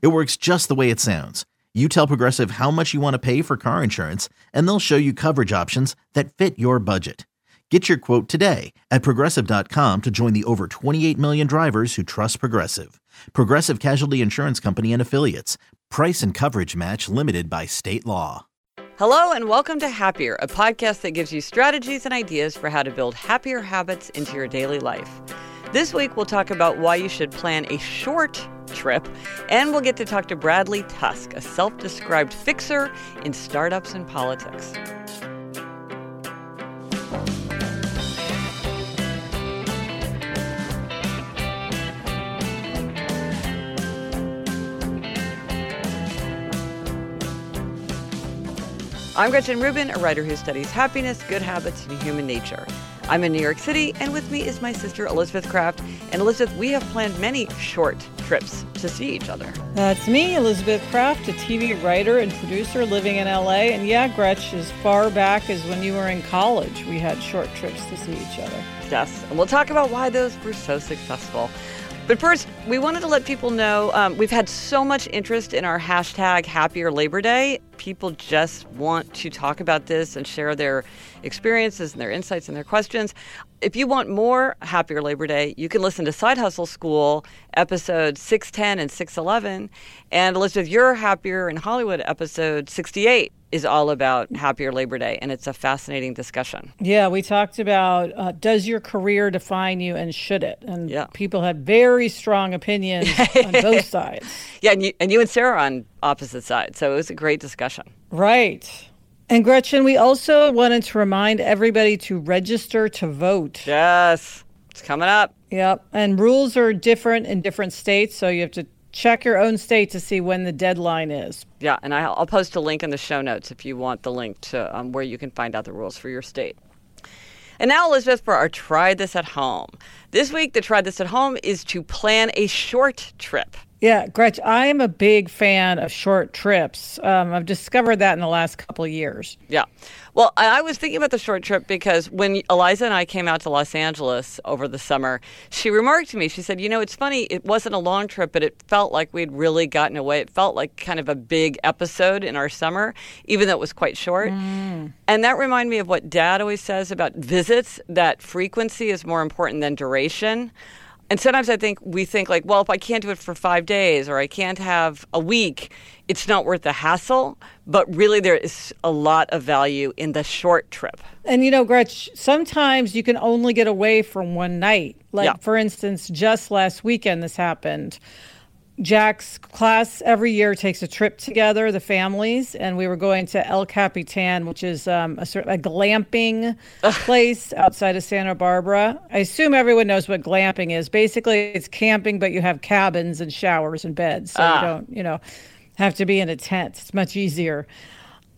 It works just the way it sounds. You tell Progressive how much you want to pay for car insurance, and they'll show you coverage options that fit your budget. Get your quote today at progressive.com to join the over 28 million drivers who trust Progressive. Progressive Casualty Insurance Company and Affiliates. Price and coverage match limited by state law. Hello, and welcome to Happier, a podcast that gives you strategies and ideas for how to build happier habits into your daily life. This week, we'll talk about why you should plan a short trip, and we'll get to talk to Bradley Tusk, a self described fixer in startups and politics. I'm Gretchen Rubin, a writer who studies happiness, good habits, and human nature. I'm in New York City, and with me is my sister Elizabeth Kraft. And Elizabeth, we have planned many short trips to see each other. That's me, Elizabeth Kraft, a TV writer and producer living in LA. And yeah, Gretch, as far back as when you were in college, we had short trips to see each other. Yes, and we'll talk about why those were so successful. But first, we wanted to let people know um, we've had so much interest in our hashtag Happier Labor Day. People just want to talk about this and share their experiences and their insights and their questions. If you want more Happier Labor Day, you can listen to Side Hustle School episode 610 and 611. And Elizabeth, your Happier in Hollywood episode 68 is all about happier Labor Day, and it's a fascinating discussion. Yeah, we talked about uh, does your career define you and should it? And yeah. people had very strong opinions on both sides. Yeah, and you, and you and Sarah on opposite sides, so it was a great discussion. Right. And Gretchen, we also wanted to remind everybody to register to vote. Yes, it's coming up. Yep. And rules are different in different states, so you have to check your own state to see when the deadline is. Yeah, and I'll, post a link in the show notes if you want the link to um, where you can find out the rules for your state. And now, Elizabeth, for our Try This at Home. This week, the Try This at Home is to plan a short trip. Yeah, Gretch, I am a big fan of short trips. Um, I've discovered that in the last couple of years. Yeah. Well, I was thinking about the short trip because when Eliza and I came out to Los Angeles over the summer, she remarked to me, she said, You know, it's funny, it wasn't a long trip, but it felt like we'd really gotten away. It felt like kind of a big episode in our summer, even though it was quite short. Mm. And that reminded me of what dad always says about visits that frequency is more important than duration. And sometimes I think we think like, well, if I can't do it for five days or I can't have a week, it's not worth the hassle. But really, there is a lot of value in the short trip. And you know, Gretch, sometimes you can only get away from one night. Like, yeah. for instance, just last weekend, this happened. Jack's class every year takes a trip together, the families, and we were going to El Capitan, which is um, a sort of a glamping place outside of Santa Barbara. I assume everyone knows what glamping is. Basically, it's camping, but you have cabins and showers and beds, so ah. you don't, you know, have to be in a tent. It's much easier.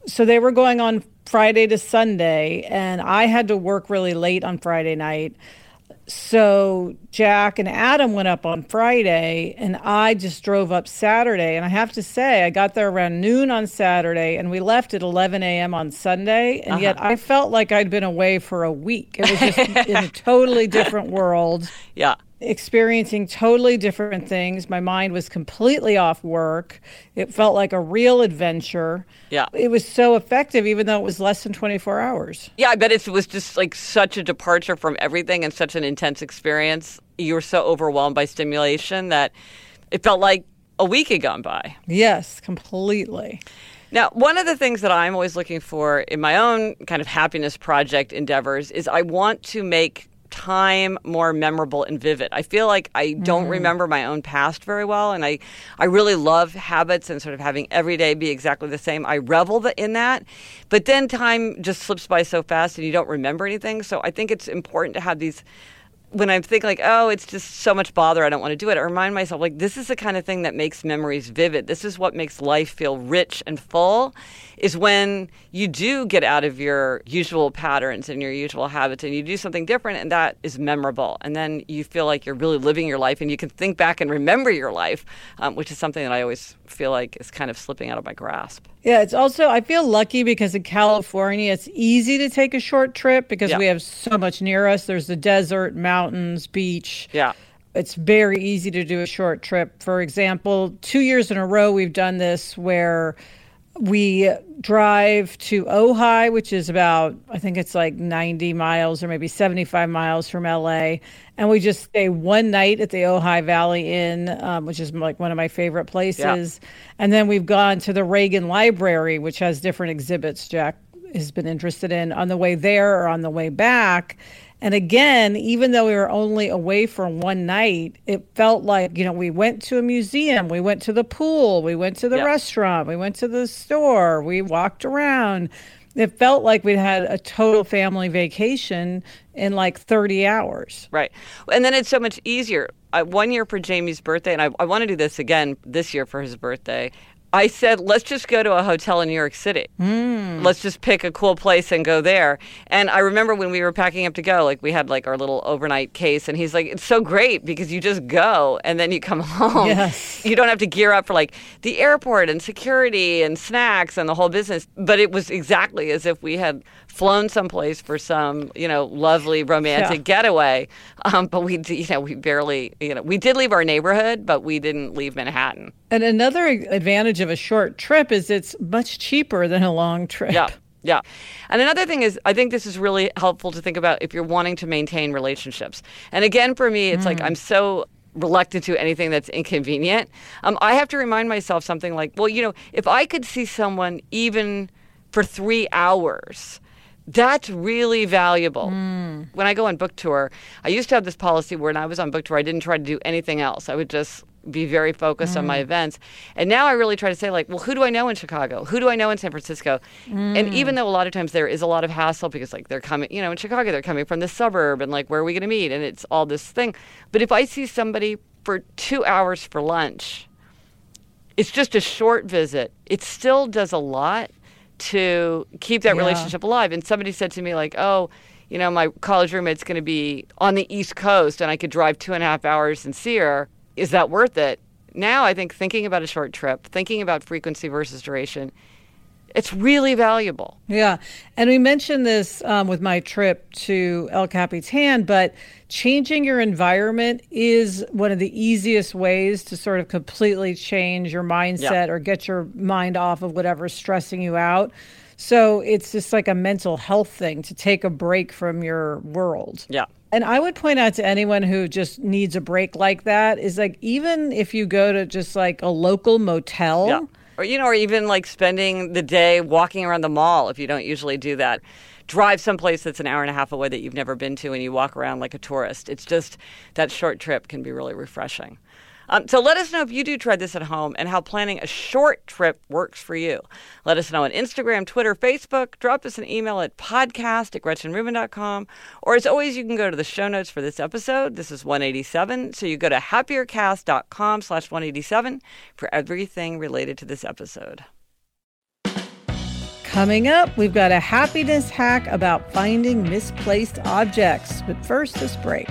So they were going on Friday to Sunday, and I had to work really late on Friday night so Jack and Adam went up on Friday, and I just drove up Saturday. And I have to say, I got there around noon on Saturday, and we left at 11 a.m. on Sunday. And uh-huh. yet I felt like I'd been away for a week. It was just in a totally different world. Yeah experiencing totally different things. My mind was completely off work. It felt like a real adventure. Yeah. It was so effective, even though it was less than 24 hours. Yeah, I bet it was just like such a departure from everything and such an intense experience. You were so overwhelmed by stimulation that it felt like a week had gone by. Yes, completely. Now, one of the things that I'm always looking for in my own kind of happiness project endeavors is I want to make time more memorable and vivid. I feel like I don't mm. remember my own past very well, and I, I really love habits and sort of having every day be exactly the same. I revel in that, but then time just slips by so fast, and you don't remember anything. So I think it's important to have these when I think like, oh, it's just so much bother, I don't want to do it, I remind myself like this is the kind of thing that makes memories vivid. This is what makes life feel rich and full is when you do get out of your usual patterns and your usual habits and you do something different and that is memorable. And then you feel like you're really living your life and you can think back and remember your life, um, which is something that I always feel like is kind of slipping out of my grasp. Yeah, it's also, I feel lucky because in California, it's easy to take a short trip because yeah. we have so much near us. There's the desert, mountains, beach. Yeah it's very easy to do a short trip. For example, two years in a row, we've done this where we drive to Ojai, which is about, I think it's like 90 miles or maybe 75 miles from LA. And we just stay one night at the Ojai Valley Inn, um, which is like one of my favorite places. Yeah. And then we've gone to the Reagan Library, which has different exhibits Jack has been interested in on the way there or on the way back. And again, even though we were only away for one night, it felt like, you know, we went to a museum, we went to the pool, we went to the yep. restaurant, we went to the store, we walked around. It felt like we'd had a total family vacation in like 30 hours. Right. And then it's so much easier. I, one year for Jamie's birthday, and I, I want to do this again this year for his birthday. I said, let's just go to a hotel in New York City. Mm. Let's just pick a cool place and go there. And I remember when we were packing up to go, like we had like our little overnight case, and he's like, it's so great because you just go and then you come home. Yes. You don't have to gear up for like the airport and security and snacks and the whole business. But it was exactly as if we had flown someplace for some, you know, lovely romantic yeah. getaway. Um, but we, you know, we barely, you know, we did leave our neighborhood, but we didn't leave Manhattan. And another advantage of a short trip is it's much cheaper than a long trip. Yeah. Yeah. And another thing is, I think this is really helpful to think about if you're wanting to maintain relationships. And again, for me, it's mm. like I'm so reluctant to anything that's inconvenient. Um, I have to remind myself something like, well, you know, if I could see someone even for three hours, that's really valuable. Mm. When I go on book tour, I used to have this policy where when I was on book tour, I didn't try to do anything else. I would just be very focused mm. on my mm. events. And now I really try to say, like, well, who do I know in Chicago? Who do I know in San Francisco? Mm. And even though a lot of times there is a lot of hassle because, like, they're coming, you know, in Chicago, they're coming from the suburb and, like, where are we going to meet? And it's all this thing. But if I see somebody for two hours for lunch, it's just a short visit. It still does a lot to keep that yeah. relationship alive. And somebody said to me, like, oh, you know, my college roommate's going to be on the East Coast and I could drive two and a half hours and see her. Is that worth it? Now I think thinking about a short trip, thinking about frequency versus duration, it's really valuable. Yeah. And we mentioned this um, with my trip to El Capitan, but changing your environment is one of the easiest ways to sort of completely change your mindset yeah. or get your mind off of whatever's stressing you out. So it's just like a mental health thing to take a break from your world. Yeah. And I would point out to anyone who just needs a break like that is like even if you go to just like a local motel. Yeah or you know, or even like spending the day walking around the mall if you don't usually do that. Drive someplace that's an hour and a half away that you've never been to and you walk around like a tourist. It's just that short trip can be really refreshing. Um, so let us know if you do try this at home and how planning a short trip works for you. Let us know on Instagram, Twitter, Facebook. Drop us an email at podcast at gretchenrubin.com. Or as always, you can go to the show notes for this episode. This is 187. So you go to happiercast.com slash 187 for everything related to this episode. Coming up, we've got a happiness hack about finding misplaced objects. But first, this break.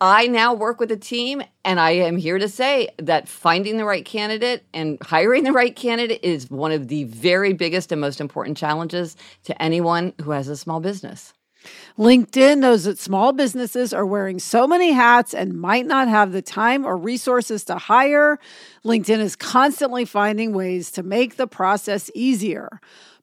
I now work with a team, and I am here to say that finding the right candidate and hiring the right candidate is one of the very biggest and most important challenges to anyone who has a small business. LinkedIn knows that small businesses are wearing so many hats and might not have the time or resources to hire. LinkedIn is constantly finding ways to make the process easier.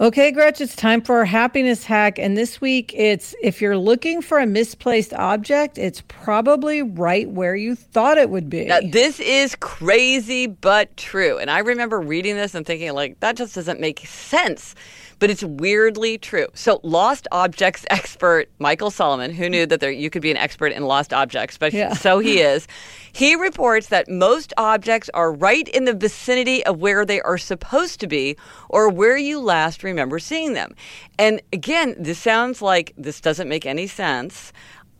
Okay, Gretch, it's time for our happiness hack. And this week, it's if you're looking for a misplaced object, it's probably right where you thought it would be. Now, this is crazy, but true. And I remember reading this and thinking, like, that just doesn't make sense but it's weirdly true. So, lost objects expert Michael Solomon, who knew that there you could be an expert in lost objects, but yeah. so he is. He reports that most objects are right in the vicinity of where they are supposed to be or where you last remember seeing them. And again, this sounds like this doesn't make any sense,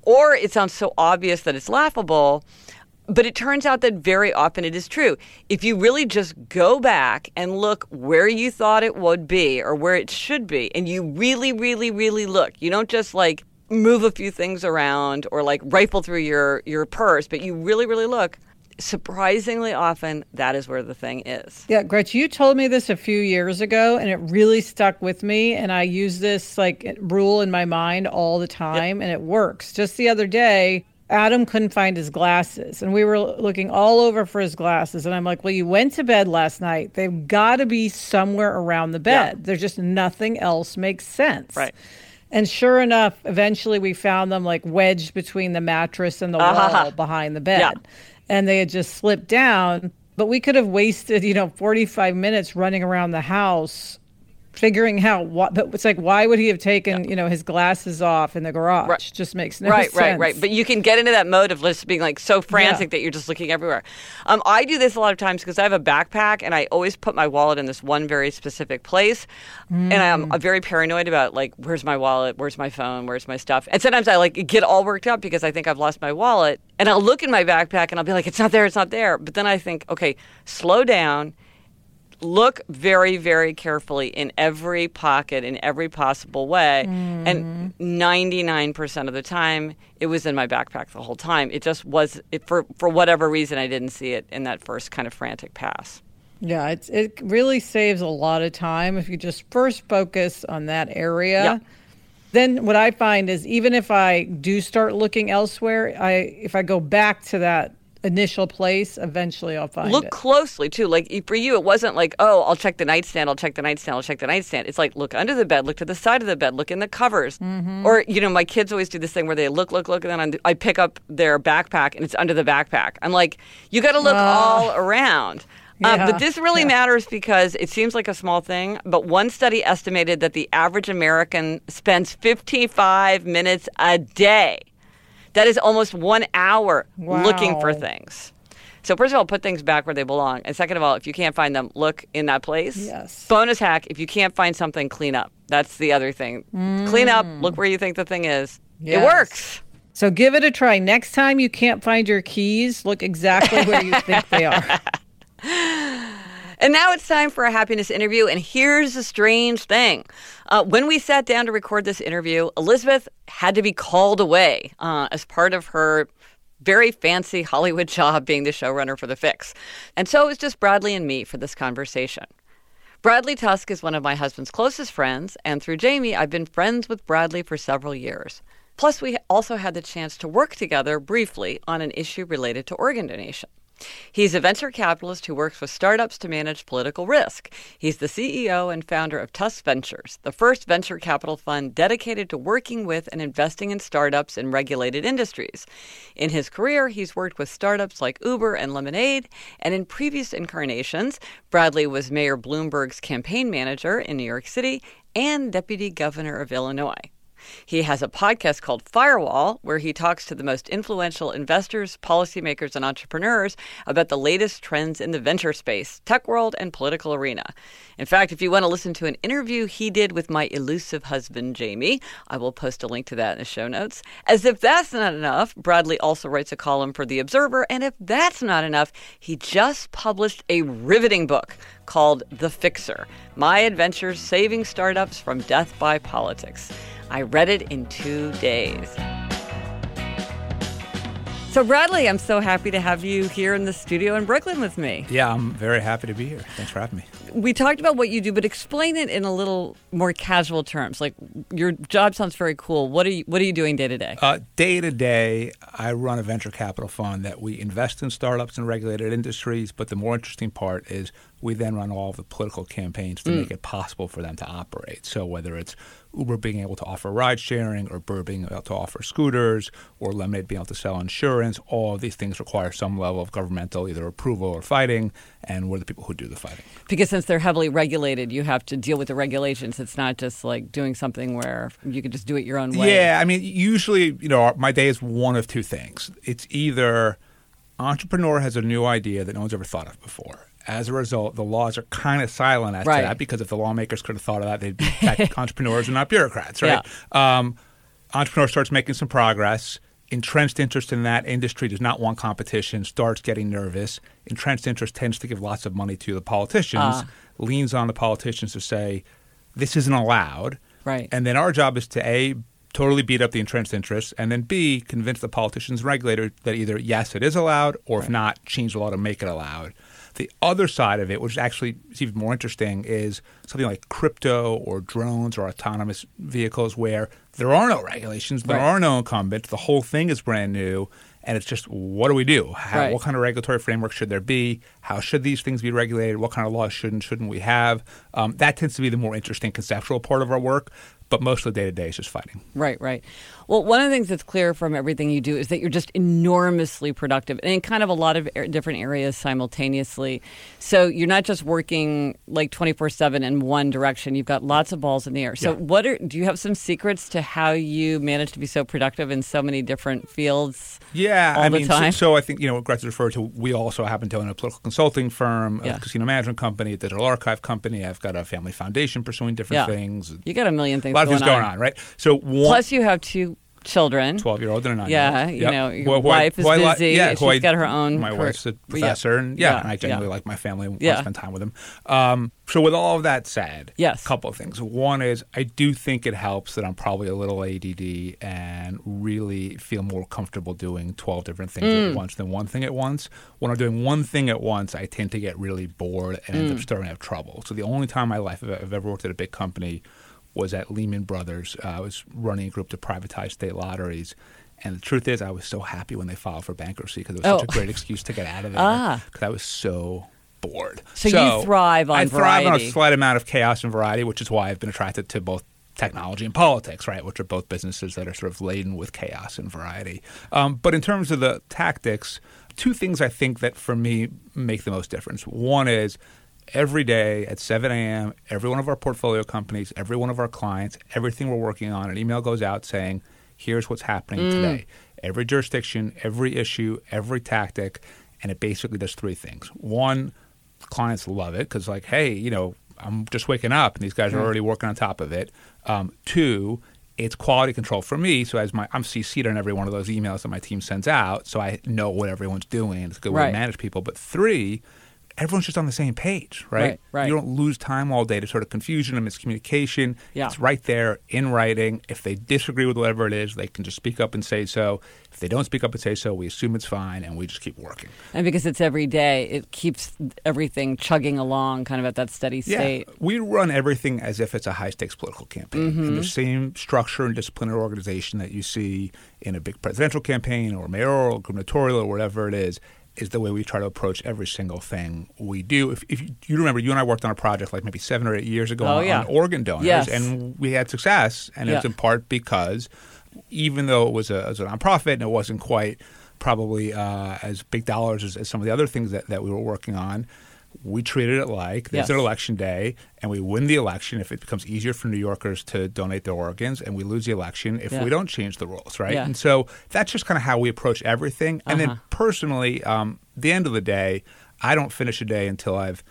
or it sounds so obvious that it's laughable. But it turns out that very often it is true. If you really just go back and look where you thought it would be or where it should be, and you really, really, really look, you don't just like move a few things around or like rifle through your, your purse, but you really, really look, surprisingly often that is where the thing is. Yeah, Gretch, you told me this a few years ago and it really stuck with me and I use this like rule in my mind all the time yep. and it works. Just the other day, Adam couldn't find his glasses, and we were looking all over for his glasses. And I'm like, Well, you went to bed last night. They've got to be somewhere around the bed. Yeah. There's just nothing else makes sense. Right. And sure enough, eventually we found them like wedged between the mattress and the uh-huh. wall behind the bed. Yeah. And they had just slipped down. But we could have wasted, you know, 45 minutes running around the house figuring out what it's like why would he have taken yeah. you know his glasses off in the garage right. just makes no right sense right right right. but you can get into that mode of just being like so frantic yeah. that you're just looking everywhere um, i do this a lot of times because i have a backpack and i always put my wallet in this one very specific place mm. and I'm, I'm, very paranoid about like where's my wallet where's my phone where's my stuff and sometimes i like get all worked up because i think i've lost my wallet and i'll look in my backpack and i'll be like it's not there it's not there but then i think okay slow down look very, very carefully in every pocket in every possible way. Mm. And 99% of the time, it was in my backpack the whole time. It just was, it, for, for whatever reason, I didn't see it in that first kind of frantic pass. Yeah, it's, it really saves a lot of time if you just first focus on that area. Yep. Then what I find is even if I do start looking elsewhere, I if I go back to that initial place, eventually I'll find it. look it. closely too. Like for you, it wasn't like, oh, I'll check the nightstand, I'll check the nightstand, I'll check the nightstand. It's like look under the bed, look to the side of the bed, look in the covers. Mm-hmm. Or you know, my kids always do this thing where they look, look, look, and then I'm, i pick up their backpack and it's under the backpack. I'm like, you got to look uh, all around. Yeah, but this really yeah. matters because it seems like a small thing, but one study estimated that the average American spends 55 minutes a day That is almost one hour Wow. looking for things. So first of all, put things back where they belong, and second of all, if you can't find them, look in that place. Yes. Bonus hack: if you can't find something, clean up. That's the other thing. Clean up. Mm. Look where you think the thing is. It works. So give it a try. Next time you can't find your keys, look exactly where you think they are. Now it's time for a happiness interview. And here's the strange thing. Uh, when we sat down to record this interview, Elizabeth had to be called away uh, as part of her very fancy Hollywood job being the showrunner for The Fix. And so it was just Bradley and me for this conversation. Bradley Tusk is one of my husband's closest friends, and through Jamie, I've been friends with Bradley for several years. Plus, we also had the chance to work together briefly on an issue related to organ donation. He's a venture capitalist who works with startups to manage political risk. He's the CEO and founder of Tusk Ventures, the first venture capital fund dedicated to working with and investing in startups in regulated industries. In his career, he's worked with startups like Uber and Lemonade, and in previous incarnations, Bradley was Mayor Bloomberg's campaign manager in New York City and deputy governor of Illinois. He has a podcast called Firewall, where he talks to the most influential investors, policymakers, and entrepreneurs about the latest trends in the venture space, tech world, and political arena. In fact, if you want to listen to an interview he did with my elusive husband, Jamie, I will post a link to that in the show notes. As if that's not enough, Bradley also writes a column for The Observer, and if that's not enough, he just published a riveting book called The Fixer My Adventures Saving Startups from Death by Politics. I read it in two days. So, Bradley, I'm so happy to have you here in the studio in Brooklyn with me. Yeah, I'm very happy to be here. Thanks for having me. We talked about what you do, but explain it in a little more casual terms. Like your job sounds very cool. What are you What are you doing day to day? Uh, day to day, I run a venture capital fund that we invest in startups and regulated industries. But the more interesting part is we then run all of the political campaigns to make it possible for them to operate. So whether it's Uber being able to offer ride sharing, or Bird being able to offer scooters, or Lemonade being able to sell insurance, all of these things require some level of governmental either approval or fighting, and we're the people who do the fighting. Because since they're heavily regulated, you have to deal with the regulations. It's not just like doing something where you can just do it your own way. Yeah, I mean, usually, you know, my day is one of two things. It's either entrepreneur has a new idea that no one's ever thought of before. As a result, the laws are kind of silent as Right. to that because if the lawmakers could have thought of that, they'd be tech entrepreneurs and not bureaucrats, right? Um, entrepreneur starts making some progress. Entrenched interest in that industry does not want competition, starts getting nervous. Entrenched interest tends to give lots of money to the politicians, leans on the politicians to say, this isn't allowed. Right. And then our job is to A, totally beat up the entrenched interests, and then B, convince the politicians and regulators that either yes, it is allowed, or if not, change the law to make it allowed. The other side of it, which actually is even more interesting, is something like crypto or drones or autonomous vehicles where there are no regulations, there Right. are no incumbents, the whole thing is brand new, and it's just what do we do? How, Right. What kind of regulatory framework should there be? How should these things be regulated? What kind of laws should and shouldn't we have? Um, that tends to be the more interesting conceptual part of our work, but most of the day to day is just fighting. Right, right. Well, one of the things that's clear from everything you do is that you're just enormously productive and in kind of a lot of different areas simultaneously. So you're not just working like 24 7 in one direction, you've got lots of balls in the air. So, Yeah. what are, do you have some secrets to how you manage to be so productive in so many different fields? Yeah, I mean, so-? So, I think you know what Gretchen referred to. We also happen to own a political consulting firm, Yeah. a casino management company, a digital archive company. I've got a family foundation pursuing different Yeah. things. You got a million things a lot of going things going on, right? So, one, Plus, you have two children. 12 year old and a 9 Yeah, year you know, your wife is busy, yeah, she's got her own My per- wife's a yeah. professor, and yeah, Yeah, and I generally yeah. like my family and Yeah. spend time with them. Um, so, with all of that said, Yes. a couple of things. One is I do think it helps that I'm probably a little ADD and really feel more comfortable doing 12 different things Mm. at once than one thing at once. When I'm doing one thing at once, I tend to get really bored and end Mm. up starting to have trouble. So, the only time in my life I've, I've ever worked at a big company was at Lehman Brothers. Uh, I was running a group to privatize state lotteries. And the truth is, I was so happy when they filed for bankruptcy because it was such Oh. a great excuse to get out of there. Ah. Because I was so bored. So you thrive on I thrive on a slight amount of chaos and variety, which is why I've been attracted to both technology and politics, right? Which are both businesses that are sort of laden with chaos and variety. Um, but in terms of the tactics, two things I think that for me make the most difference. One is every day at 7 a.m., every one of our portfolio companies, every one of our clients, everything we're working on, an email goes out saying, here's what's happening today. every jurisdiction, every issue, every tactic, and it basically does three things. One, clients love it because, like, hey, you know, I'm just waking up and these guys are already working on top of it. Um, two, it's quality control for me. So as my I'm CC'd on every one of those emails that my team sends out, so I know what everyone's doing. It's a good way to manage people. But three, everyone's just on the same page, right? Right, right. You don't lose time all day to sort of confusion and miscommunication. Yeah. It's right there in writing. If they disagree with whatever it is, they can just speak up and say so. If they don't speak up and say so, we assume it's fine and we just keep working. And because it's every day, it keeps everything chugging along kind of at that steady state. Yeah, we run everything as if it's a high stakes political campaign. Mm-hmm. The same structure and disciplinary organization that you see in a big presidential campaign or mayoral, gubernatorial, or whatever it is, is the way we try to approach every single thing we do. If, if you, you remember, you and I worked on a project like maybe seven or eight years ago Oh, on, yeah. on organ donors, Yes. and we had success. And it was in part because even though it was a, it was a nonprofit and it wasn't quite probably uh, as big dollars as, as some of the other things that, that we were working on, we treated it like there's Yes. an election day and we win the election if it becomes easier for New Yorkers to donate their organs, and we lose the election if Yeah. we don't change the rules, right? Yeah. And so that's just kind of how we approach everything. And Uh-huh. then personally, um, the end of the day, I don't finish a day until I've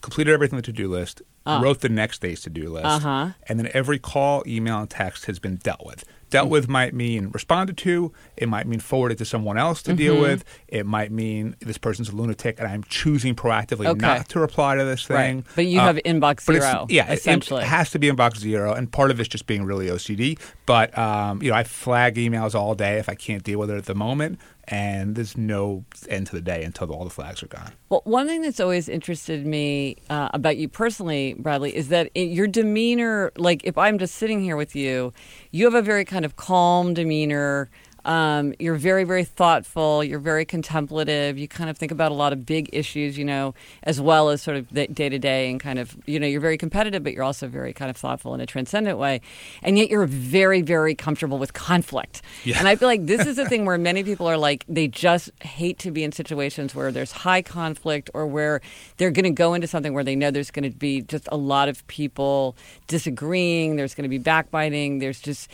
completed everything the to-do list, wrote the next day's to-do list, Ah. Uh-huh. and then every call, email, and text has been dealt with. Dealt with might mean responded to. It might mean forwarded to someone else to deal Mm-hmm. with. It might mean this person's a lunatic and I'm choosing proactively Okay. not to reply to this thing. Right. But you Uh, have inbox zero, yeah, it- essentially. It, has to be inbox zero, and part of it's just being really OCD. But um, you know, I flag emails all day if I can't deal with it at the moment, and there's no end to the day until all the flags are gone. Well, one thing that's always interested me uh, about you personally, Bradley, is that your demeanor, like if I'm just sitting here with you, you have a very kind of calm demeanor. Um, you're very, very thoughtful. You're very contemplative. You kind of think about a lot of big issues, you know, as well as sort of day to day and kind of, you know, you're very competitive, but you're also very kind of thoughtful in a transcendent way. And yet you're very, very comfortable with conflict. And I feel like this is the thing where many people are like, they just hate to be in situations where there's high conflict or where they're going to go into something where they know there's going to be just a lot of people disagreeing, there's going to be backbiting, there's just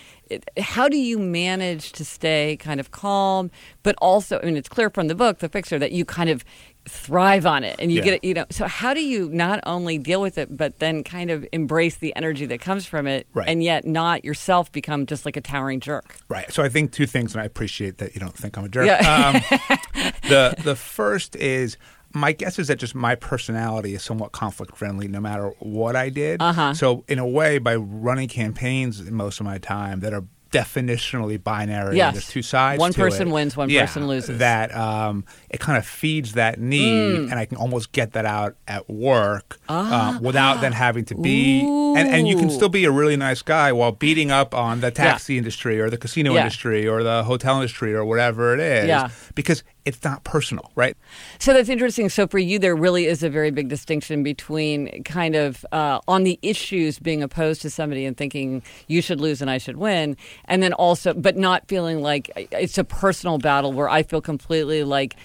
how do you manage to stay kind of calm, but also, I mean, it's clear from the book, The Fixer, that you kind of thrive on it and you Yeah. get it, you know. So, how do you not only deal with it, but then kind of embrace the energy that comes from it Right. and yet not yourself become just like a towering jerk? Right. So I think two things, and I appreciate that you don't think I'm a jerk. Yeah. Um, the the first is my guess is that just my personality is somewhat conflict friendly, no matter what I did. Uh-huh. So in a way, by running campaigns most of my time that are definitionally binary, Yes. there's two sides. One person it. wins, one Yeah, person loses. That um, it kind of feeds that need, Mm. and I can almost get that out at work Ah. um, without then having to be. And, and you can still be a really nice guy while beating up on the taxi industry or the casino Yeah. industry or the hotel industry or whatever it is Yeah. because it's not personal, right? So that's interesting. So for you, there really is a very big distinction between kind of uh, on the issues being opposed to somebody and thinking you should lose and I should win, and then also, but not feeling like it's a personal battle where I feel completely like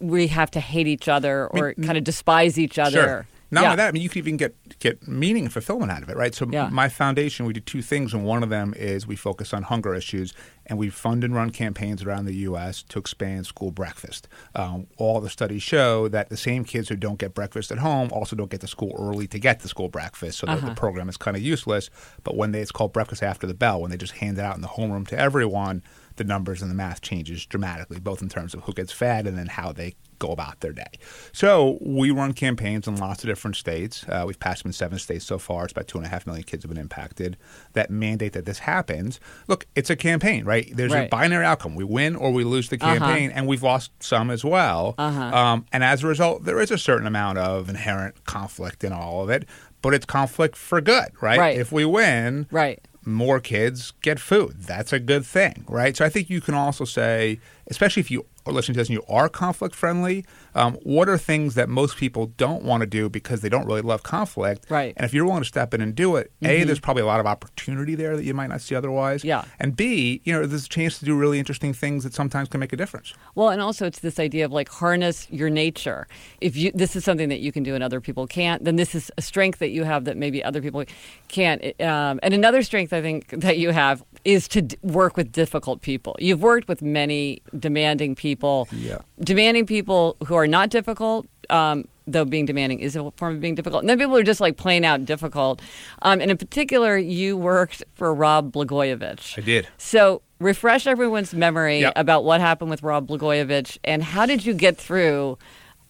we have to hate each other or kind of despise each other. Sure. Not yeah. only that, I mean, you can even get get meaning and fulfillment out of it, right? So, Yeah. my foundation, we do two things, and one of them is we focus on hunger issues, and we fund and run campaigns around the U.S. to expand school breakfast. Um, all the studies show that the same kids who don't get breakfast at home also don't get to school early to get the school breakfast, so Uh-huh. the program is kind of useless. But when they, it's called breakfast after the bell, when they just hand it out in the homeroom to everyone, the numbers and the math changes dramatically, both in terms of who gets fed and then how they go about their day. So we run campaigns in lots of different states. Uh, we've passed them in seven states so far. It's about two and a half million kids have been impacted. That mandate that this happens. Look, it's a campaign, right? There's Right. a binary outcome. We win or we lose the Uh-huh. campaign, and we've lost some as well. Uh-huh. Um, and as a result, there is a certain amount of inherent conflict in all of it. But it's conflict for good, right? Right. If we win, Right. More kids get food. That's a good thing, right? So I think you can also say, especially if you are listening to this and you are conflict friendly, um, what are things that most people don't want to do because they don't really love conflict? Right. And if you're willing to step in and do it, A, there's probably a lot of opportunity there that you might not see otherwise. Yeah. And B, you know, there's a chance to do really interesting things that sometimes can make a difference. Well, and also it's this idea of like harness your nature. If you this is something that you can do and other people can't, then this is a strength that you have that maybe other people can't. Um, and another strength I think that you have is to d- work with difficult people. You've worked with many demanding people. Yeah. Demanding people who are not difficult. Um, though being demanding is a form of being difficult. And then people are just like plain out difficult. Um, and in particular, you worked for Rod Blagojevich. I did. So refresh everyone's memory about what happened with Rod Blagojevich and how did you get through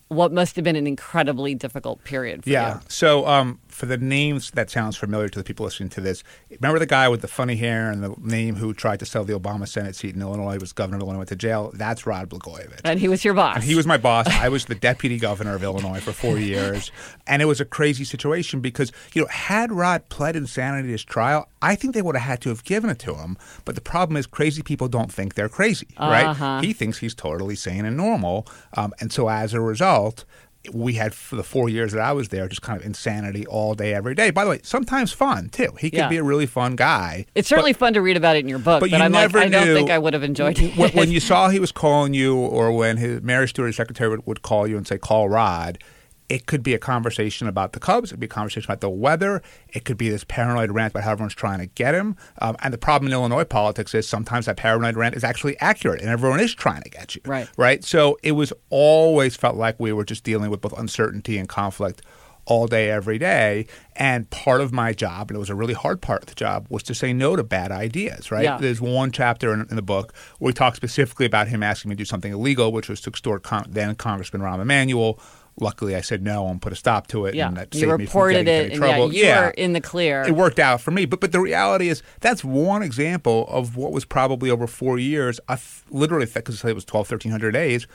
what must have been an incredibly difficult period for you? Yeah. you? So, um, for the names that sounds familiar to the people listening to this, remember the guy with the funny hair and the name who tried to sell the Obama Senate seat in Illinois, was governor of Illinois, went to jail? That's Rod Blagojevich. And he was your boss. And he was my boss. I was the deputy governor of Illinois for four years. And it was a crazy situation because, you know, had Rod pled insanity at his trial, I think they would have had to have given it to him. But the problem is, crazy people don't think they're crazy, right? Uh-huh. He thinks he's totally sane and normal. Um, and so as a result, we had for the four years that I was there, just kind of insanity all day, every day. By the way, sometimes fun too. He could Yeah. be a really fun guy. it's certainly fun to read about it in your book, But but, you I'm never like, I don't knew- think I would have enjoyed it. when, when you saw he was calling you, or when his Mary Stewart, his secretary, would, would call you and say, "Call Rod." It could be a conversation about the Cubs. It could be a conversation about the weather. It could be this paranoid rant about how everyone's trying to get him. Um, and the problem in Illinois politics is sometimes that paranoid rant is actually accurate, and everyone is trying to get you. Right. Right. So it was always felt like we were just dealing with both uncertainty and conflict all day, every day. And part of my job, and it was a really hard part of the job, was to say no to bad ideas, right? Yeah. There's one chapter in, in the book where we talk specifically about him asking me to do something illegal, which was to extort con- then Congressman Rahm Emanuel. Luckily, I said no and put a stop to it. yeah, and that you saved me from reported getting it, and yeah, trouble. you were in the clear. It worked out for me, but but the reality is that's one example of what was probably over four years, a th- literally because it was 12, 1300 days,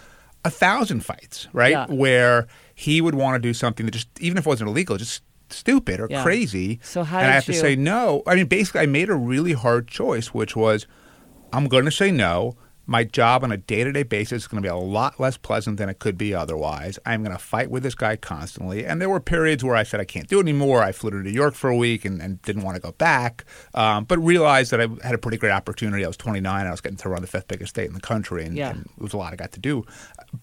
a thousand fights, right? Yeah. Where he would want to do something that just even if it wasn't illegal, just stupid or Yeah. crazy. So how and I have to say no. I mean, basically, I made a really hard choice, which was I'm going to say no. My job on a day to day basis is going to be a lot less pleasant than it could be otherwise. I'm going to fight with this guy constantly. And there were periods where I said I can't do it anymore. I flew to New York for a week and, and didn't want to go back, um, but realized that I had a pretty great opportunity. I was 29. I was getting to run the fifth biggest state in the country, and, Yeah. and it was a lot I got to do.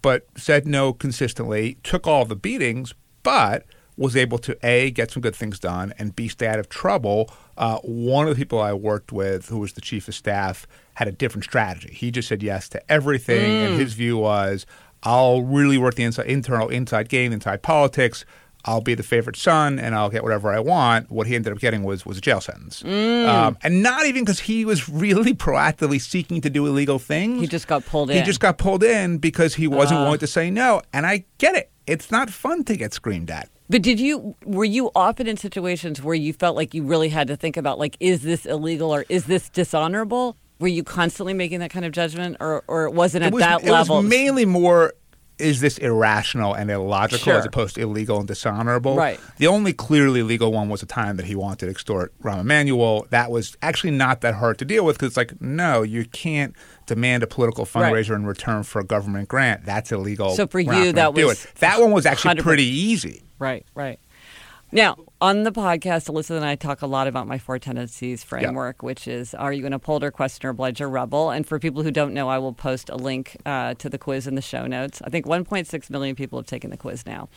But said no consistently, took all the beatings, but was able to a get some good things done and b stay out of trouble. Uh, one of the people I worked with, who was the chief of staff, had a different strategy. He just said yes to everything, and his view was, "I'll really work the inside, internal inside game, inside politics." I'll be the favorite son and I'll get whatever I want. What he ended up getting was was a jail sentence, um, and not even because he was really proactively seeking to do illegal things. He just got pulled He just got pulled in because he wasn't willing to say no, and I get it. It's not fun to get screamed at. But did you were you often in situations where you felt like you really had to think about like is this illegal or is this dishonorable? Were you constantly making that kind of judgment, or or it wasn't at it was, that it level? was mainly more is this irrational and illogical Sure. as opposed to illegal and dishonorable. Right. The only clearly legal one was the time that he wanted to extort Rahm Emanuel. That was actually not that hard to deal with because it's like, no, you can't demand a political Right. fundraiser in return for a government grant. That's illegal. So for We're you, that was that one was actually 100%. pretty easy. Right, right. Now, on the podcast, Alyssa and I talk a lot about my four tendencies framework, which is are you an upholder, questioner, obliger, rebel? And for people who don't know, I will post a link uh, to the quiz in the show notes. I think 1.6 million people have taken the quiz now.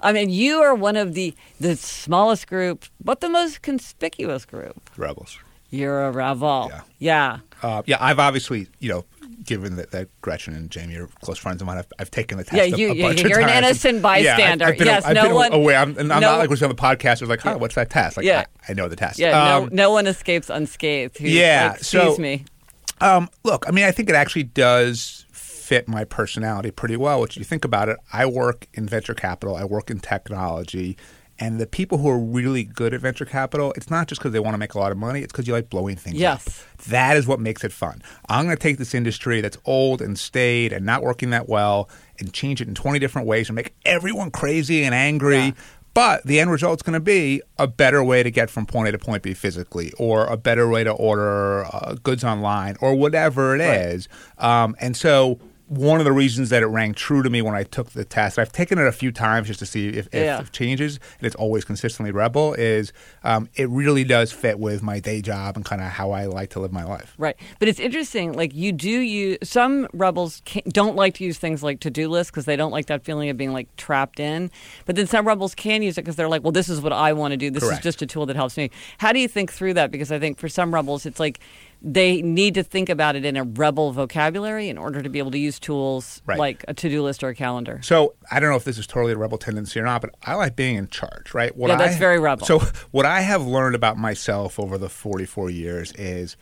I mean, you are one of the the smallest group, but the most conspicuous group. Rebels. You're a rebel. Yeah. Yeah. Uh, yeah, I've obviously, you know, given that, that Gretchen and Jamie are close friends of mine, I've, I've taken the test. Yeah, a- you- a you- bunch of you're an innocent Yeah, I've- bystander. I've Yes, no been one- aware. I'm, and I'm no- not like was on the podcast. Was like, huh, what's that test? Like, Yeah. I, I know the test. Yeah. no, Um, no one escapes unscathed. Yeah, Like, Excuse so- me. Um, look, I mean, I think it actually does fit my personality pretty well. Which you think about it, I work in venture capital, I work in technology, and the people who are really good at venture capital, it's not just because they want to make a lot of money; it's because you like blowing things Yes. up. That is what makes it fun. I'm going to take this industry that's old and staid and not working that well and change it in 20 different ways and make everyone crazy and angry. Yeah. But the end result's going to be a better way to get from point A to point B physically, or a better way to order uh, goods online, or whatever it is. Um, and so one of the reasons that it rang true to me when I took the test, I've taken it a few times just to see if, if, Yeah. if changes, and it's always consistently rebel, is um, it really does fit with my day job and kind of how I like to live my life. Right. But it's interesting. Like, you do use some rebels can, don't like to use things like to do lists because they don't like that feeling of being like trapped in. But then some rebels can use it because they're like, well, this is what I want to do. This Correct. is just a tool that helps me. How do you think through that? Because I think for some rebels, it's like they need to think about it in a rebel vocabulary in order to be able to use tools Right. like a to do list or a calendar. So I don't know if this is totally a rebel tendency or not, but I like being in charge, right? What Yeah, that's I- very rebel. So what I have learned about myself over the 44 years is,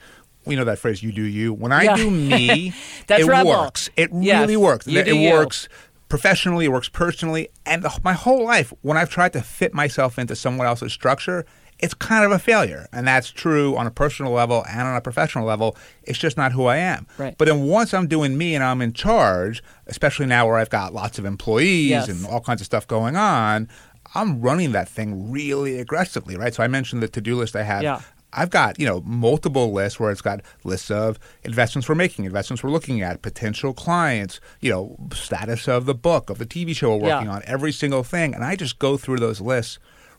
you know that phrase, "You do you." When I Yeah. do me, That's it rebel. works. It Yes, really works. you it works professionally. It works personally, and the, my whole life, when I've tried to fit myself into someone else's structure. It's kind of a failure, and that's true on a personal level and on a professional level. It's just not who I am. Right. But then once I'm doing me and I'm in charge, especially now where I've got lots of employees Yes. and all kinds of stuff going on, I'm running that thing really aggressively, right? So I mentioned the to-do list I have. Yeah. I've got, you know, multiple lists where it's got lists of investments we're making, investments we're looking at, potential clients, you know, status of the book, of the TV show we're working Yeah. on, every single thing. And I just go through those lists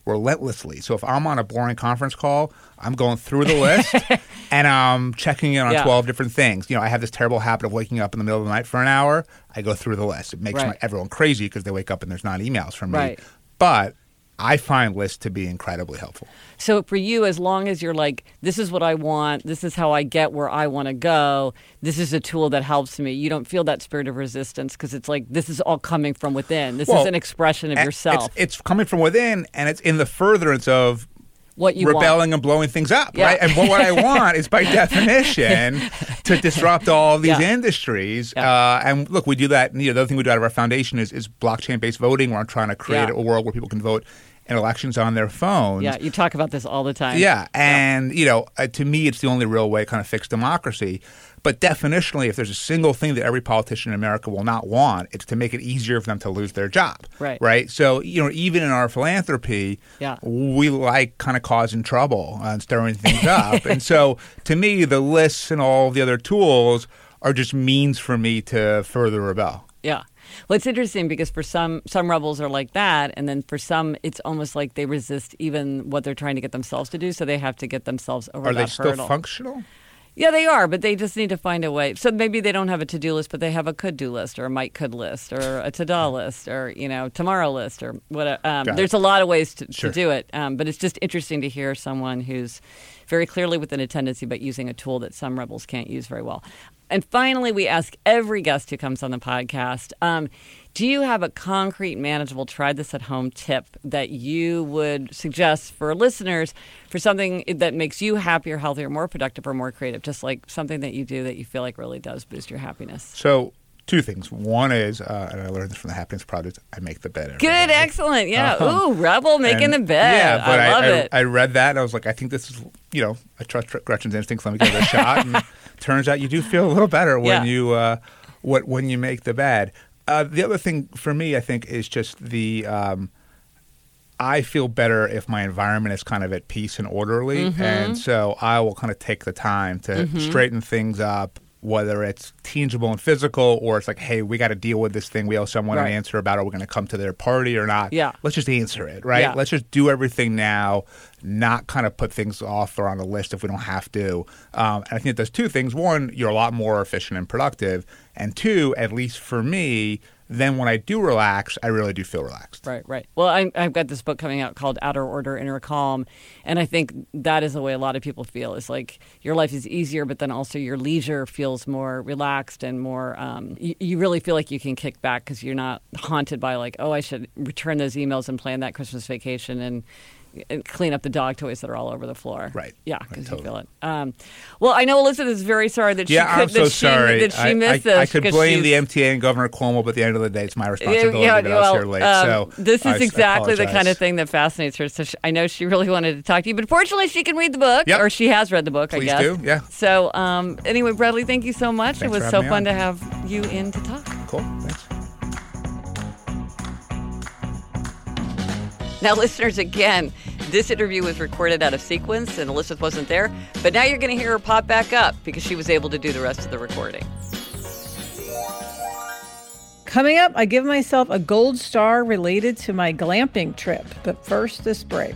relentlessly. So if I'm on a boring conference call, I'm going through the list and I'm checking in on Yeah. 12 different things. You know, I have this terrible habit of waking up in the middle of the night for an hour. I go through the list. It makes Right. my, everyone crazy because they wake up and there's not emails from me. Right. But I find lists to be incredibly helpful. So for you, as long as you're like, this is what I want, this is how I get where I want to go, this is a tool that helps me. You don't feel that spirit of resistance because it's like this is all coming from within. This Well, is an expression of yourself. It's, it's coming from within, and it's in the furtherance of what you rebelling want. and blowing things up, Yeah. right? And what, what I want is, by definition, to disrupt all these Yeah. industries. Yeah. Uh, and look, we do that. You know, the other thing we do out of our foundation is, is blockchain-based voting. Where I'm trying to create a world where people can vote in elections on their phones. Yeah, you talk about this all the time. Yeah, and you know, uh, to me, it's the only real way to kind of fix democracy. But definitionally, if there's a single thing that every politician in America will not want, it's to make it easier for them to lose their job. Right. Right. So you know, even in our philanthropy, Yeah. we like kind of causing trouble and stirring things up. and so, to me, the lists and all the other tools are just means for me to further rebel. Yeah. Well, it's interesting because for some some rebels are like that, and then for some it's almost like they resist even what they're trying to get themselves to do, so they have to get themselves over Are that they still hurdle. functional? Yeah, they are, but they just need to find a way. So maybe they don't have a to do list, but they have a could do list or a might could list or a to do list or you know tomorrow list or what. Um, Got it. there's a lot of ways to, Sure. to do it, um, but it's just interesting to hear someone who's very clearly within a tendency, but using a tool that some rebels can't use very well. And finally, we ask every guest who comes on the podcast. Um, do you have a concrete, manageable, try this at home tip that you would suggest for listeners for something that makes you happier, healthier, more productive, or more creative? Just like something that you do that you feel like really does boost your happiness. So, two things. One is, uh, and I learned this from the Happiness Project. I make the bed. Good, day. excellent. Yeah. Uh-huh. Ooh, Rebel making And- the bed. Yeah, but I love I, it. I, read that and I was like, I think this is, you know, I trust Gretchen's instincts. Let me give it a shot. And turns out you do feel a little better when Yeah. you uh, what when you make the bed. Uh, the other thing for me, I think, is just the. Um, I feel better if my environment is kind of at peace and orderly, Mm-hmm. and so I will kind of take the time to straighten things up. Whether it's tangible and physical, or it's like, hey, we got to deal with this thing. We owe someone Right. an answer about. Are we going to come to their party or not? Yeah. Let's just answer it, right? Yeah. Let's just do everything now, not kind of put things off or on the list if we don't have to. Um, and I think it does two things. One, you're a lot more efficient and productive. And two, at least for me, then when I do relax, I really do feel relaxed. Right, right. Well, I, I've got this book coming out called Outer Order, Inner Calm, and I think that is the way a lot of people feel. Is like your life is easier, but then also your leisure feels more relaxed and more. Um, you, you really feel like you can kick back because you're not haunted by like, oh, I should return those emails and plan that Christmas vacation and. And clean up the dog toys that are all over the floor. Right. Yeah, Right, because totally. you feel it. Um, well, I know Elizabeth is very sorry that she Yeah, she could I'm so that she, sorry. that she I, missed I, I this. could 'cause blame the MTA and Governor Cuomo, but at the end of the day, it's my responsibility that I was here late. um, so this is I exactly the kind of thing that fascinates her. So sh I know she really wanted to talk to you, but fortunately, she can read the book, Yep. or she has read the book. I guess. do, yeah. So um, anyway, Bradley, thank you so much. Thanks it was so fun on. to have you in to talk. Cool. Thanks. Now, listeners, again, this interview was recorded out of sequence, and Elizabeth wasn't there. But now you're going to hear her pop back up because she was able to do the rest of the recording. Coming up, I give myself a gold star related to my glamping trip. But first, this break.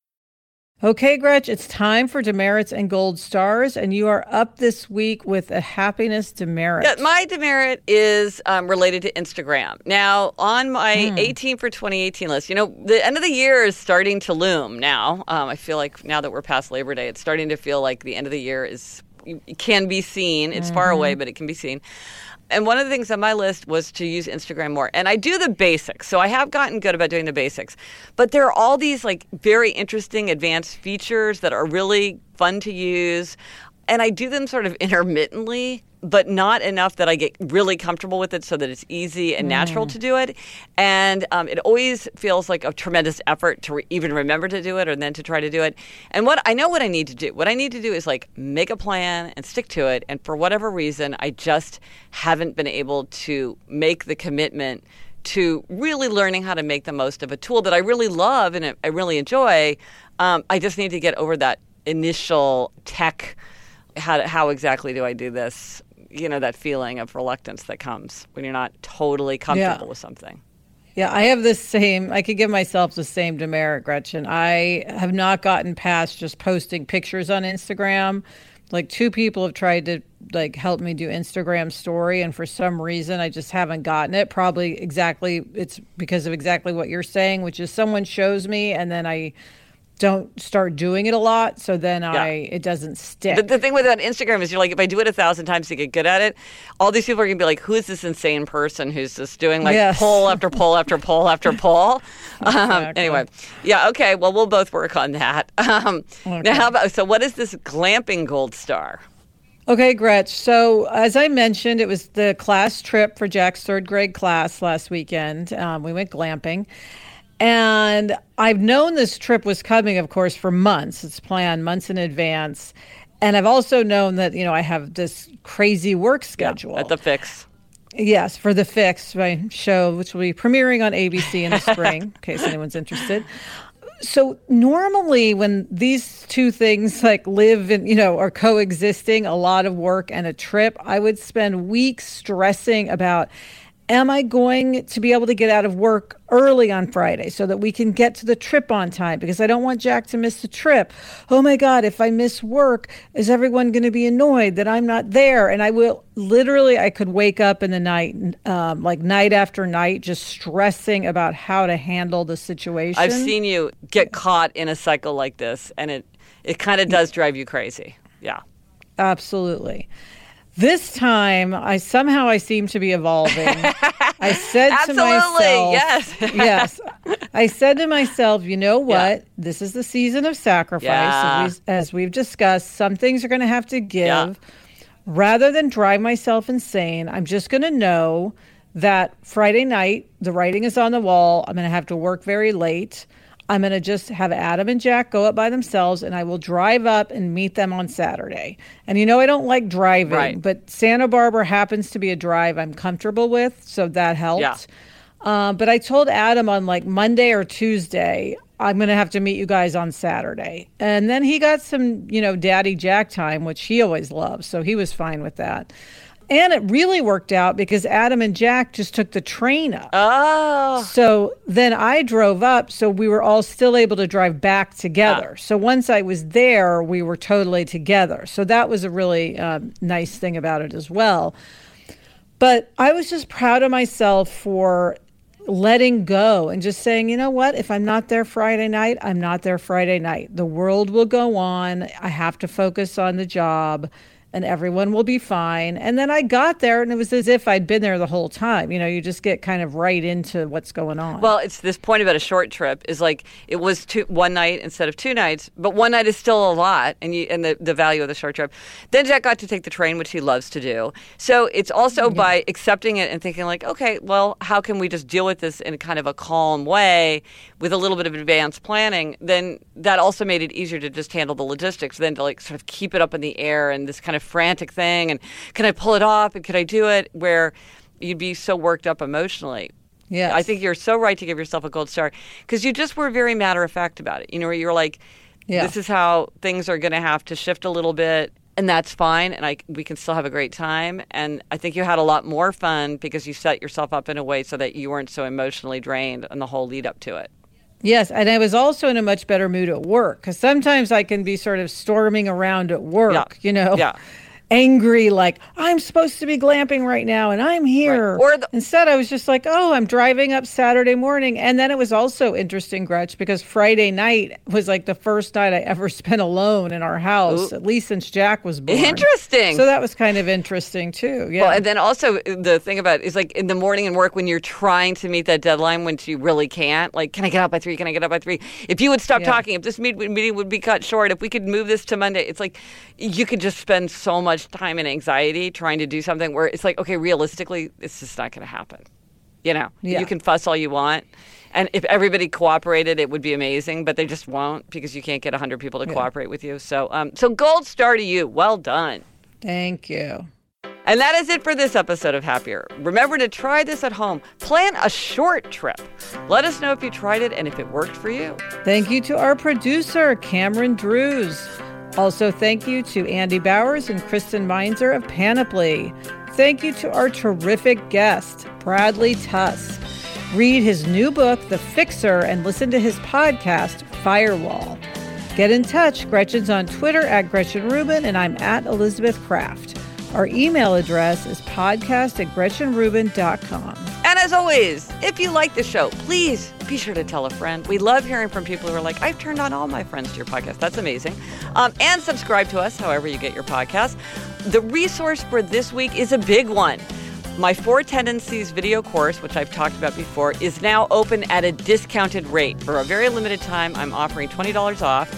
Okay, Gretch, it's time for demerits and gold stars, and you are up this week with a happiness demerit. Yeah, my demerit is um, related to Instagram. Now, on my hmm. 18 for 2018 list, you know, the end of the year is starting to loom now. Um, I feel like now that we're past Labor Day, it's starting to feel like the end of the year is can be seen. It's mm-hmm. far away, but it can be seen. And one of the things on my list was to use Instagram more. And I do the basics. So I have gotten good about doing the basics. But there are all these like very interesting advanced features that are really fun to use. And I do them sort of intermittently but not enough that I get really comfortable with it so that it's easy and natural mm. to do it. And um, it always feels like a tremendous effort to re- even remember to do it or then to try to do it. And what I know what I need to do. What I need to do is like make a plan and stick to it. And for whatever reason, I just haven't been able to make the commitment to really learning how to make the most of a tool that I really love and I really enjoy. Um, I just need to get over that initial tech how, how exactly do I do this you know that feeling of reluctance that comes when you're not totally comfortable yeah. with something. Yeah, I have the same. I could give myself the same demerit, Gretchen. I have not gotten past just posting pictures on Instagram. Like two people have tried to like help me do Instagram story, and for some reason I just haven't gotten it. Probably exactly it's because of exactly what you're saying, which is someone shows me and then I don't start doing it a lot so then yeah. i it doesn't stick the, the thing with that instagram is you're like if i do it a thousand times to get good at it all these people are gonna be like who is this insane person who's just doing like yes. poll after poll after poll after poll um, anyway yeah okay well we'll both work on that um, okay. now how about so what is this glamping gold star Okay, Gretch. So, as I mentioned, it was the class trip for Jack's third grade class last weekend. Um, we went glamping. And I've known this trip was coming, of course, for months. It's planned months in advance. And I've also known that, you know, I have this crazy work schedule. Yeah, at the fix. Yes, for the fix, my show, which will be premiering on ABC in the spring, in case anyone's interested. So normally when these two things like live and you know are coexisting, a lot of work and a trip, I would spend weeks stressing about am I going to be able to get out of work early on Friday so that we can get to the trip on time? Because I don't want Jack to miss the trip. Oh my God, if I miss work, is everyone going to be annoyed that I'm not there? And I will literally, I could wake up in the night, um, like night after night, just stressing about how to handle the situation. I've seen you get caught in a cycle like this, and it, it kind of does drive you crazy. Yeah. Absolutely. This time, I somehow I seem to be evolving. I said to myself, yes, yes. I said to myself, you know what? Yeah. This is the season of sacrifice, yeah. as we've discussed. Some things are going to have to give. Yeah. Rather than drive myself insane, I'm just going to know that Friday night the writing is on the wall. I'm going to have to work very late. I'm going to just have Adam and Jack go up by themselves and I will drive up and meet them on Saturday. And you know, I don't like driving, Right. but Santa Barbara happens to be a drive I'm comfortable with. So that helped. Yeah. Um, but I told Adam on like Monday or Tuesday, I'm going to have to meet you guys on Saturday. And then he got some, you know, Daddy Jack time, which he always loves. So he was fine with that. And it really worked out because Adam and Jack just took the train up. Oh. So then I drove up, so we were all still able to drive back together. So once I was there, we were totally together. So that was a really um, nice thing about it as well. But I was just proud of myself for letting go and just saying, you know what? If I'm not there Friday night, I'm not there Friday night. The world will go on. I have to focus on the job and everyone will be fine. And then I got there and it was as if I'd been there the whole time. You know, you just get kind of right into what's going on. Well, it's this point about a short trip is like it was two, one night instead of two nights, but one night is still a lot, and you and the, the value of the short trip. Then Jack got to take the train, which he loves to do. So it's also by accepting it and thinking like, okay, well, how can we just deal with this in kind of a calm way with a little bit of advanced planning? Then that also made it easier to just handle the logistics, than to like sort of keep it up in the air and this kind of frantic thing, and can I pull it off and could I do it? Where you'd be so worked up emotionally. Yeah. I think you're so right to give yourself a gold star because you just were very matter of fact about it. You know, where you're like, Yeah. this is how things are going to have to shift a little bit. And that's fine, and I we can still have a great time. And I think you had a lot more fun because you set yourself up in a way so that you weren't so emotionally drained on the whole lead up to it. Yes, and I was also in a much better mood at work because sometimes I can be sort of storming around at work, Yeah. you know, Yeah. Angry, like I'm supposed to be glamping right now and I'm here. Right. Or the- Instead, I was just like, oh, I'm driving up Saturday morning. And then it was also interesting, Gretch, because Friday night was like the first night I ever spent alone in our house, at least since Jack was born. Interesting. So that was kind of interesting too. Yeah. Well, and then also uh, the thing about it is like in the morning and work when you're trying to meet that deadline when you really can't. Like, can I get out by three? Can I get out by three? If you would stop Yeah. talking, if this meet- meeting would be cut short, if we could move this to Monday, it's like you could just spend so much time and anxiety trying to do something where it's like, okay, realistically, it's just not going to happen. You know, Yeah. you can fuss all you want. And if everybody cooperated, it would be amazing, but they just won't because you can't get 100 people to cooperate with you. So, um, so gold star to you. Well done. Thank you. And that is it for this episode of Happier. Remember to try this at home. Plan a short trip. Let us know if you tried it and if it worked for you. Thank you to our producer, Cameron Drews. Also, thank you to Andy Bowers and Kristen Meinzer of Panoply. Thank you to our terrific guest, Bradley Tusk. Read his new book, The Fixer, and listen to his podcast, Firewall. Get in touch. Gretchen's on Twitter at Gretchen Rubin, and I'm at Elizabeth Craft. Our email address is podcast at gretchenrubin.com. And as always, if you like the show, please be sure to tell a friend. We love hearing from people who are like, I've turned on all my friends to your podcast. That's amazing. Um, and subscribe to us however you get your podcast. The resource for this week is a big one. My Four Tendencies video course, which I've talked about before, is now open at a discounted rate. For a very limited time, I'm offering $20 off.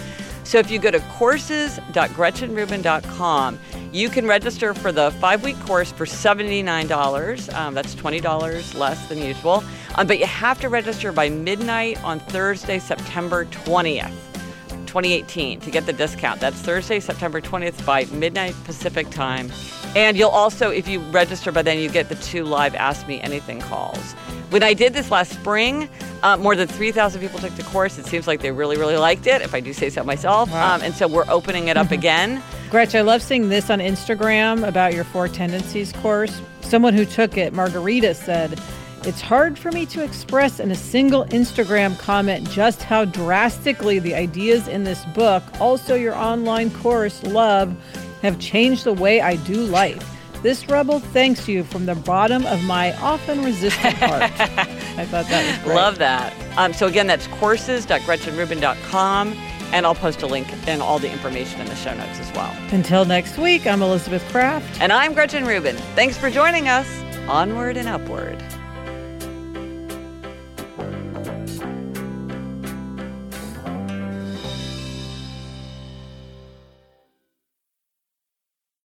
So if you go to courses.gretchenrubin.com, you can register for the five week course for $79. Um, that's $20 less than usual. Um, but you have to register by midnight on Thursday, September 20th. 2018 to get the discount. That's Thursday, September 20th by midnight Pacific time. And you'll also, if you register by then, you get the two live Ask Me Anything calls. When I did this last spring, uh, more than 3,000 people took the course. It seems like they really, really liked it, if I do say so myself. Um, and so we're opening it up again. Gretch, I love seeing this on Instagram about your Four Tendencies course. Someone who took it, Margarita, said, It's hard for me to express in a single Instagram comment just how drastically the ideas in this book, also your online course, Love, have changed the way I do life. This rebel thanks you from the bottom of my often resistant heart. I thought that was great. Love that. Um, so again, that's courses.gretchenrubin.com. And I'll post a link and all the information in the show notes as well. Until next week, I'm Elizabeth Craft. And I'm Gretchen Rubin. Thanks for joining us. Onward and upward.